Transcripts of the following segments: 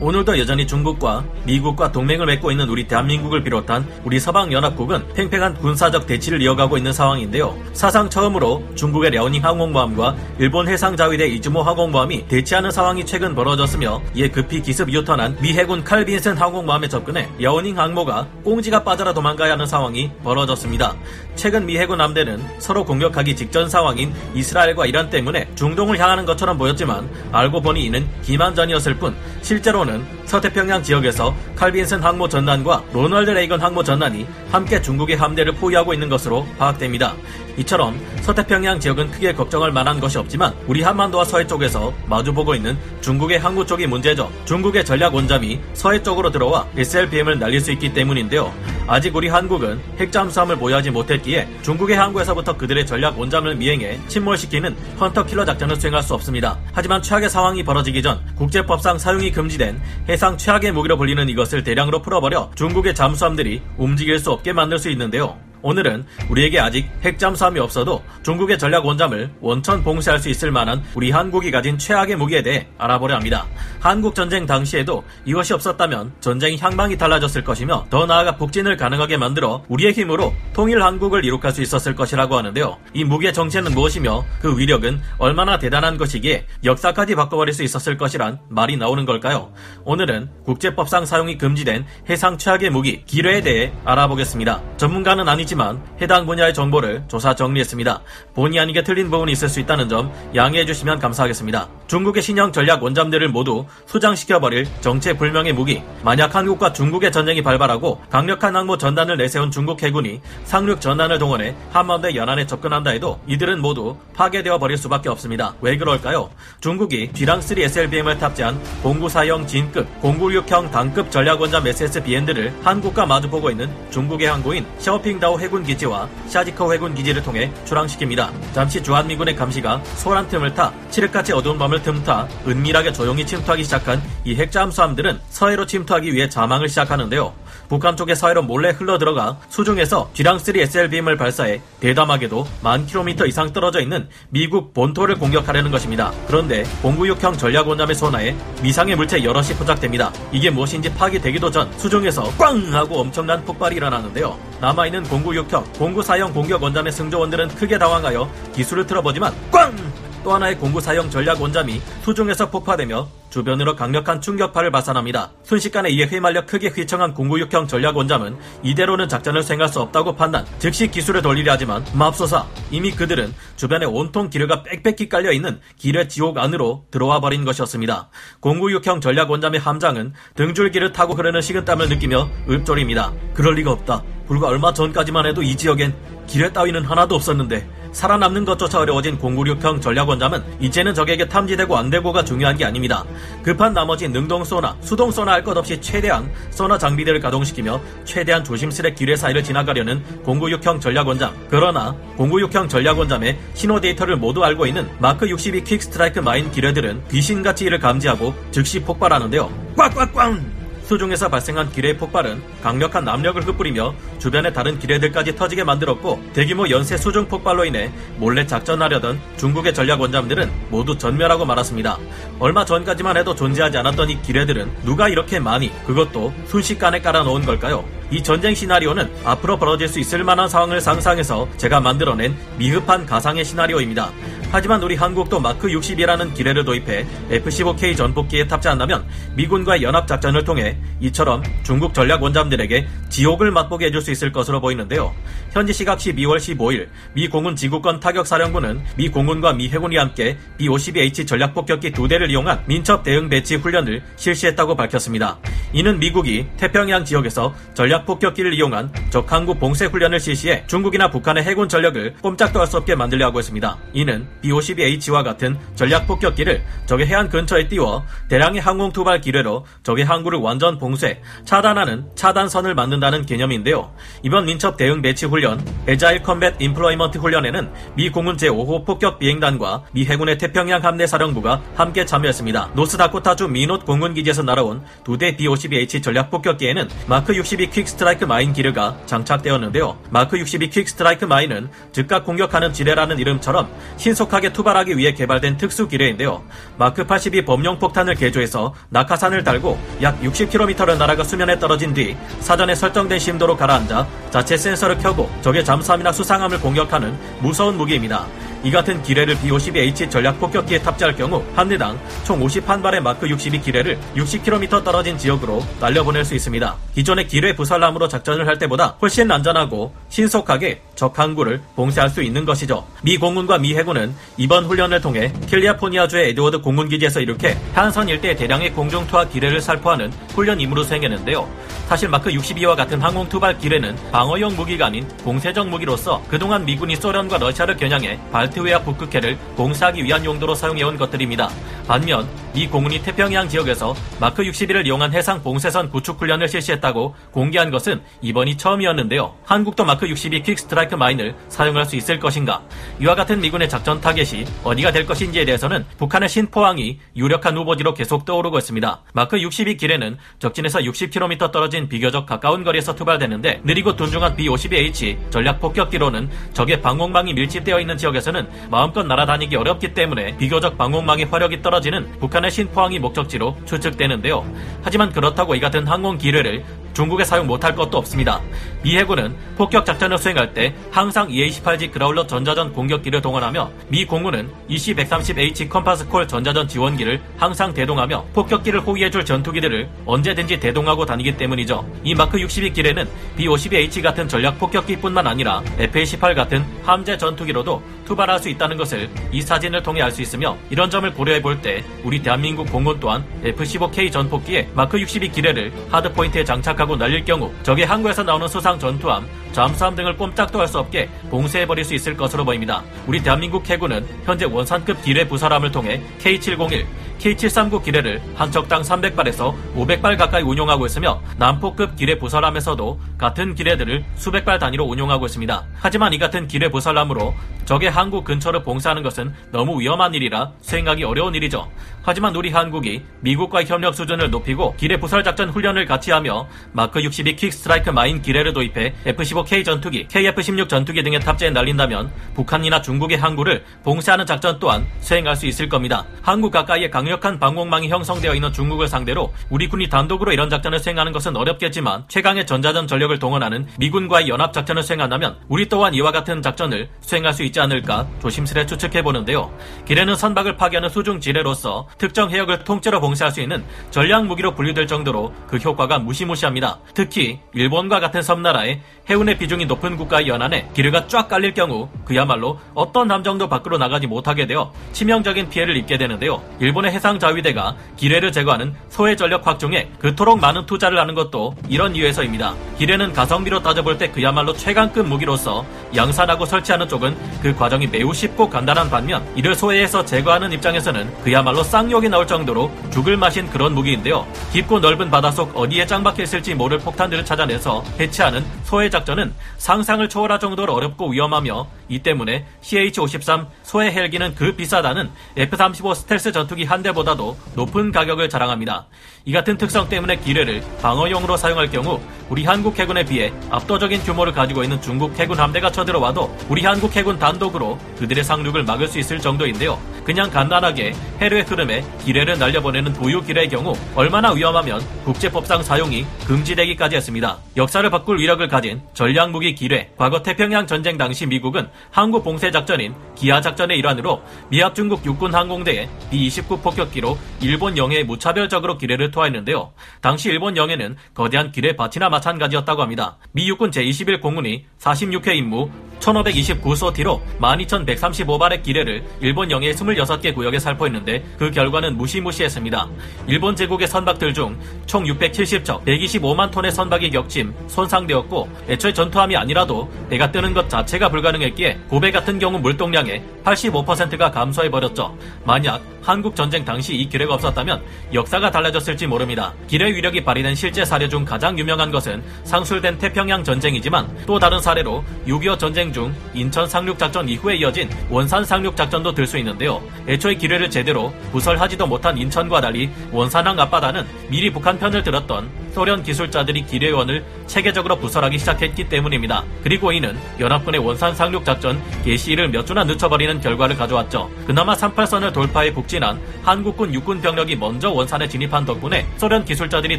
오늘도 여전히 중국과 미국과 동맹을 맺고 있는 우리 대한민국을 비롯한 우리 서방연합국은 팽팽한 군사적 대치를 이어가고 있는 상황인데요. 사상 처음으로 중국의 랴오닝 항공모함과 일본 해상자위대 이즈모 항공모함이 대치하는 상황이 최근 벌어졌으며 이에 급히 기습 유턴한 미 해군 칼빈슨 항공모함에 접근해 랴오닝 항모가 꽁지가 빠져라 도망가야 하는 상황이 벌어졌습니다. 최근 미 해군 함대는 서로 공격하기 직전 상황인 이스라엘과 이란 때문에 중동을 향하는 것처럼 보였지만 알고 보니 이는 기만전이었을 뿐 실제로는 서태평양 지역에서 칼빈슨 항모 전단과 로널드 레이건 항모 전단이 함께 중국의 함대를 포위하고 있는 것으로 파악됩니다. 이처럼 서태평양 지역은 크게 걱정할 만한 것이 없지만 우리 한반도와 서해 쪽에서 마주보고 있는 중국의 항구 쪽이 문제죠. 중국의 전략 원잠이 서해 쪽으로 들어와 SLBM을 날릴 수 있기 때문인데요. 아직 우리 한국은 핵잠수함을 보유하지 못했기에 중국의 항구에서부터 그들의 전략 원잠을 미행해 침몰시키는 헌터킬러 작전을 수행할 수 없습니다. 하지만 최악의 상황이 벌어지기 전 국제법상 사용이 금지된 해상 최악의 무기로 불리는 이것을 대량으로 풀어버려 중국의 잠수함들이 움직일 수 없게 만들 수 있는데요. 오늘은 우리에게 아직 핵잠수함이 없어도 중국의 전략 원잠을 원천 봉쇄할 수 있을 만한 우리 한국이 가진 최악의 무기에 대해 알아보려 합니다. 한국 전쟁 당시에도 이것이 없었다면 전쟁의 향방이 달라졌을 것이며 더 나아가 북진을 가능하게 만들어 우리의 힘으로 통일 한국을 이룩할 수 있었을 것이라고 하는데요. 이 무기의 정체는 무엇이며 그 위력은 얼마나 대단한 것이기에 역사까지 바꿔버릴 수 있었을 것이란 말이 나오는 걸까요? 오늘은 국제법상 사용이 금지된 해상 최악의 무기 기뢰에 대해 알아보겠습니다. 전문가는 아니 아니지만 해당 분야의 정보를 조사 정리했습니다. 본의 아니게 틀린 부분이 있을 수 있다는 점 양해해 주시면 감사하겠습니다. 중국의 신형 전략 원잠들을 모두 수장시켜버릴 정체불명의 무기. 만약 한국과 중국의 전쟁이 발발하고 강력한 항모 전단을 내세운 중국 해군이 상륙 전단을 동원해 한반도의 연안에 접근한다 해도 이들은 모두 파괴되어 버릴 수밖에 없습니다. 왜 그럴까요? 중국이 쥐랑3 SLBM을 탑재한 공구사형 진급, 공구육형 단급 전략 원잠 SSBN들을 한국과 마주보고 있는 중국의 항구인 샤오핑다오 해군 기지와 샤지커 해군 기지를 통해 출항시킵니다. 잠시 주한미군의 감시가 소란 틈을 타 칠흑같이 어두운 밤을 틈타 은밀하게 조용히 침투하기 시작한 이 핵잠수 함들은 서해로 침투하기 위해 자망을 시작하는데요. 북한 쪽에 서해로 몰래 흘러들어가 수중에서 쥐랑3 SLBM을 발사해 대담하게도 만 킬로미터 이상 떨어져 있는 미국 본토를 공격하려는 것입니다. 그런데 공구육형 전략원잠의 소나에 미상의 물체 여럿이 포착됩니다. 이게 무엇인지 파기되기도 전 수중에서 꽝 하고 엄청난 폭발이 일어나는데요. 남아있는 공구육형, 공구사형 공격원잠의 승조원들은 크게 당황하여 기술을 틀어보지만 꽝! 또 하나의 공구 사형 전략 원잠이 수중에서 폭파되며 주변으로 강력한 충격파를 발산합니다. 순식간에 이에 휘말려 크게 휘청한 공구육형 전략 원잠은 이대로는 작전을 수행할 수 없다고 판단, 즉시 기술을 돌리려 하지만 맙소사 이미 그들은 주변에 온통 기뢰가 빽빽히 깔려 있는 기뢰 지옥 안으로 들어와 버린 것이었습니다. 공구육형 전략 원잠의 함장은 등줄기를 타고 흐르는 식은땀을 느끼며 읊조립니다. 그럴 리가 없다. 불과 얼마 전까지만 해도 이 지역엔 기뢰 따위는 하나도 없었는데 살아남는 것조차 어려워진 공구륙형 전략원잠은 이제는 적에게 탐지되고 안되고가 중요한 게 아닙니다. 급한 나머지 능동 소나, 수동 소나 할 것 없이 최대한 소나 장비들을 가동시키며 최대한 조심스레 기뢰 사이를 지나가려는 공구육형 전략원잠. 그러나 공구육형 전략원잠의 신호 데이터를 모두 알고 있는 마크 62 퀵스트라이크 마인 기뢰들은 귀신같이 이를 감지하고 즉시 폭발하는데요. 꽉꽉꽉! 수중에서 발생한 기뢰의 폭발은 강력한 압력을 흩뿌리며 주변의 다른 기뢰들까지 터지게 만들었고 대규모 연쇄 수중 폭발로 인해 몰래 작전하려던 중국의 전략 원잠들은 모두 전멸하고 말았습니다. 얼마 전까지만 해도 존재하지 않았던 이 기뢰들은 누가 이렇게 많이 그것도 순식간에 깔아놓은 걸까요? 이 전쟁 시나리오는 앞으로 벌어질 수 있을 만한 상황을 상상해서 제가 만들어낸 미흡한 가상의 시나리오입니다. 하지만 우리 한국도 마크 60이라는 기뢰를 도입해 F-15K 전폭기에 탑재한다면 미군과 연합작전을 통해 이처럼 중국 전략 원잠들에게 지옥을 맛보게 해줄 수 있을 것으로 보이는데요. 현지 시각 12월 15일 미 공군 지구권 타격사령부는 미 공군과 미 해군이 함께 B-52H 전략폭격기 두 대를 이용한 민첩 대응 배치 훈련을 실시했다고 밝혔습니다. 이는 미국이 태평양 지역에서 전략폭격기를 이용한 적항구 봉쇄 훈련을 실시해 중국이나 북한의 해군 전력을 꼼짝도 할 수 없게 만들려고 했습니다. 이는 B-52H와 같은 전략 폭격기를 적의 해안 근처에 띄워 대량의 항공 투발 기뢰로 적의 항구를 완전 봉쇄, 차단하는 차단선을 만든다는 개념인데요. 이번 민첩 대응 배치 훈련, Agile Combat Employment 훈련에는 미 공군 제5호 폭격 비행단과 미 해군의 태평양 함대 사령부가 함께 참여했습니다. 노스다코타주 미노트 공군 기지에서 날아온 두 대 B-52H 전략 폭격기에는 마크 62 Quickstrike Mine 기뢰가 장착되었는데요. 마크 62 Quickstrike Mine은 즉각 공격하는 지뢰라는 이름처럼 신속 신속하게 투발하기 위해 개발된 특수 기뢰인데요. 마크 82 범용 폭탄을 개조해서 낙하산을 달고 약 60km를 날아가 수면에 떨어진 뒤 사전에 설정된 심도로 가라앉아 자체 센서를 켜고 적의 잠수함이나 수상함을 공격하는 무서운 무기입니다. 이 같은 기뢰를 B-52H 전략 폭격기에 탑재할 경우 한 대당 총 51발의 마크 62 기뢰를 60km 떨어진 지역으로 날려보낼 수 있습니다. 기존의 기뢰 부설함으로 작전을 할 때보다 훨씬 안전하고 신속하게 적 항구를 봉쇄할 수 있는 것이죠. 미 공군과 미 해군은 이번 훈련을 통해 캘리포니아주의 에드워드 공군기지에서 이렇게 한선 일대 대량의 공중투하 기뢰를 살포하는 훈련 임무로 수행했는데요. 사실 마크 62와 같은 항공 투발 기뢰는 방어용 무기가 아닌 공세적 무기로서 그동안 미군이 소련과 러시아를 겨냥해 발트해와 북극해를 봉쇄하기 위한 용도로 사용해온 것들입니다. 반면 미 공군이 태평양 지역에서 마크 61을 이용한 해상 봉쇄선 구축 훈련을 실시했다고 공개한 것은 이번이 처음이었는데요. 한국도 마크 62 Quickstrike Mine을 사용할 수 있을 것인가? 이와 같은 미군의 작전 타겟이 어디가 될 것인지에 대해서는 북한의 신포항이 유력한 후보지로 계속 떠오르고 있습니다. 마크 62 기뢰는 적진에서 60km 떨어진 비교적 가까운 거리에서 투발되는데 느리고 둔중한 B-52H 전략 폭격기로는 적의 방공망이 밀집되어 있는 지역에서는 마음껏 날아다니기 어렵기 때문에 비교적 방공망의 화력이 떨어지는 북한 의 신포항이 목적지로 추측되는데요. 하지만 그렇다고 이 같은 항공 기뢰를 중국에 사용 못할 것도 없습니다. 미 해군은 폭격 작전을 수행할 때 항상 EA-18G 그라울러 전자전 공격기를 동원하며 미 공군은 EC-130H 컴파스콜 전자전 지원기를 항상 대동하며 폭격기를 호위해줄 전투기들을 언제든지 대동하고 다니기 때문이죠. 이 마크 62 기뢰는 B-52H 같은 전략 폭격기뿐만 아니라 F-18 같은 함재 전투기로도 투발할 수 있다는 것을 이 사진을 통해 알 수 있으며 이런 점을 고려해 볼 때 우리 대한민국 공군 또한 F-15K 전폭기에 마크 62 기뢰를 하드포인트에 장착하고 날릴 경우 적의 항구에서 나오는 수상 전투함, 잠수함 등을 꼼짝도 할 수 없게 봉쇄해버릴 수 있을 것으로 보입니다. 우리 대한민국 해군은 현재 원산급 기뢰 부사람을 통해 K701, K739 기뢰를 한 척당 300발에서 500발 가까이 운용하고 있으며 남포급 기뢰 부설함에서도 같은 기뢰들을 수백 발 단위로 운용하고 있습니다. 하지만 이 같은 기뢰 부설함으로 적의 항구 근처를 봉쇄하는 것은 너무 위험한 일이라 수행하기 어려운 일이죠. 하지만 우리 한국이 미국과의 협력 수준을 높이고 기뢰 부설 작전 훈련을 같이 하며 마크 62 퀵스트라이크 마인 기뢰를 도입해 F-15K 전투기, KF-16 전투기 등에 탑재해 날린다면 북한이나 중국의 항구를 봉쇄하는 작전 또한 수행할 수 있을 겁니다. 한국 가까이에 강력 한 방공망이 형성되어 있는 중국을 상대로 우리 군이 단독으로 이런 작전을 수행하는 것은 어렵겠지만 최강의 전자전 전력을 동원하는 미군과의 연합 작전을 수행한다면 우리 또한 이와 같은 작전을 수행할 수 있지 않을까 조심스레 추측해 보는데요. 기뢰는 선박을 파괴하는 수중 지뢰로서 특정 해역을 통째로 봉쇄할 수 있는 전략 무기로 분류될 정도로 그 효과가 무시무시합니다. 특히 일본과 같은 섬나라에 해운의 비중이 높은 국가의 연안에 기뢰가 쫙 깔릴 경우 그야말로 어떤 함정도 밖으로 나가지 못하게 되어 치명적인 피해를 입게 되는데요. 일본의 해상 자위대가 기뢰를 제거하는 소해 전력 확충에 그토록 많은 투자를 하는 것도 이런 이유에서입니다. 기뢰는 가성비로 따져볼 때 그야말로 최강급 무기로서 양산하고 설치하는 쪽은 그 과정이 매우 쉽고 간단한 반면 이를 소해에서 제거하는 입장에서는 그야말로 쌍욕이 나올 정도로 죽을 맛인 그런 무기인데요. 깊고 넓은 바닷속 어디에 짱박혀 있을지 모를 폭탄들을 찾아내서 해체하는 소해 작전은 상상을 초월할 정도로 어렵고 위험하며 이 때문에 CH-53 소해 헬기는 그 비싸다는 F-35 스텔스 전투기 한 대보다도 높은 가격을 자랑합니다. 이 같은 특성 때문에 기뢰를 방어용으로 사용할 경우 우리 한국 해군에 비해 압도적인 규모를 가지고 있는 중국 해군 함대가 쳐들어와도 우리 한국 해군 단독으로 그들의 상륙을 막을 수 있을 정도인데요. 그냥 간단하게 해류의 흐름에 기뢰를 날려보내는 보유 기뢰의 경우 얼마나 위험하면 국제법상 사용이 금지되기까지 했습니다. 역사를 바꿀 위력을 가진 전략무기 기뢰. 과거 태평양 전쟁 당시 미국은 항구 봉쇄 작전인 기아 작전의 일환으로 미합 중국 육군 항공대에 B-29 폭격기로 일본 영해에 무차별적으로 기뢰를 투하했는데요. 당시 일본 영해는 거대한 기뢰 밭이나 마찬가지였다고 합니다. 미 육군 제21 공군이 46회 임무 1529소티로 12,135발의 기뢰를 일본 영해 26개 구역에 살포했는데 그 결과는 무시무시했습니다. 일본 제국의 선박들 중 총 670척, 125만 톤의 선박이 격침, 손상되었고 애초에 전투함이 아니라도 배가 뜨는 것 자체가 불가능했기에 고배 같은 경우 물동량의 85%가 감소해버렸죠. 만약 한국 전쟁 당시 이 기뢰가 없었다면 역사가 달라졌을지 모릅니다. 기뢰 위력이 발휘된 실제 사례 중 가장 유명한 것은 상술된 태평양 전쟁이지만 또 다른 사례로 6.25 전쟁 중 인천 상륙 작전 이후에 이어진 원산 상륙 작전도 들 수 있는데요. 애초에 기뢰를 제대로 부설하지도 못한 인천과 달리 원산항 앞바다는 미리 북한 편을 들었던 소련 기술자들이 기뢰원을 체계적으로 부설하기 시작했기 때문입니다. 그리고 이는 연합군의 원산 상륙 작전 개시일을 몇 주나 늦춰버리는 결과를 가져왔죠. 그나마 38선을 돌파해 북진 한 한국군 육군 병력이 먼저 원산에 진입한 덕분에 소련 기술자들이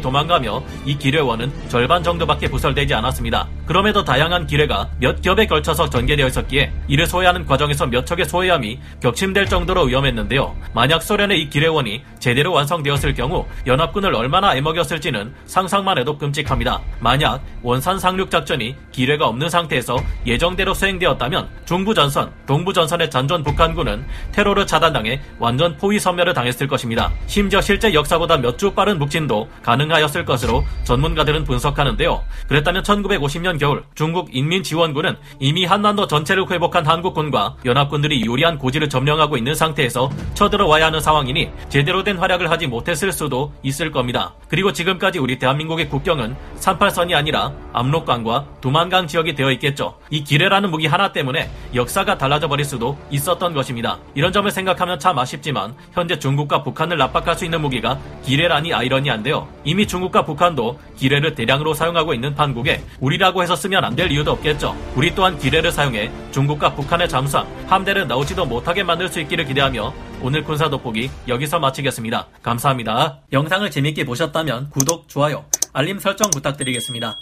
도망가며 이 기뢰원은 절반 정도밖에 부설되지 않았습니다. 그럼에도 다양한 기뢰가 몇 겹에 걸쳐서 전개되어 있었기에 이를 소외하는 과정에서 몇 척의 소외함이 격침될 정도로 위험했는데요. 만약 소련의 이 기뢰원이 제대로 완성되었을 경우 연합군을 얼마나 애먹였을지는 상상만 해도 끔찍합니다. 만약 원산 상륙 작전이 기뢰가 없는 상태에서 예정대로 수행되었다면 중부 전선, 동부 전선의 잔존 북한군은 테러를 차단당해 완전 포위 섬멸을 당했을 것입니다. 심지어 실제 역사보다 몇 주 빠른 북진도 가능하였을 것으로 전문가들은 분석하는데요. 그랬다면 1950년 겨울 중국 인민지원군은 이미 한반도 전체를 회복한 한국군과 연합군들이 유리한 고지를 점령하고 있는 상태에서 쳐들어와야 하는 상황이니 제대로 된 활약을 하지 못했을 수도 있을 겁니다. 그리고 지금까지 우리 대한민국의 국경은 38선이 아니라 압록강과 두만강 지역이 되어 있겠죠. 이 기뢰라는 무기 하나 때문에 역사가 달라져 버릴 수도 있었던 것입니다. 이런 점을 생각하면 참 아쉽지만 현재 중국과 북한을 압박할 수 있는 무기가 기뢰라니 아이러니한데요. 이미 중국과 북한도 기뢰를 대량으로 사용하고 있는 판국에 우리라고 해서 쓰면 안 될 이유도 없겠죠. 우리 또한 기뢰를 사용해 중국과 북한의 잠수함, 함대를 나오지도 못하게 만들 수 있기를 기대하며 오늘 군사 돋보기 여기서 마치겠습니다. 감사합니다. 영상을 재밌게 보셨다면 구독, 좋아요, 알림 설정 부탁드리겠습니다.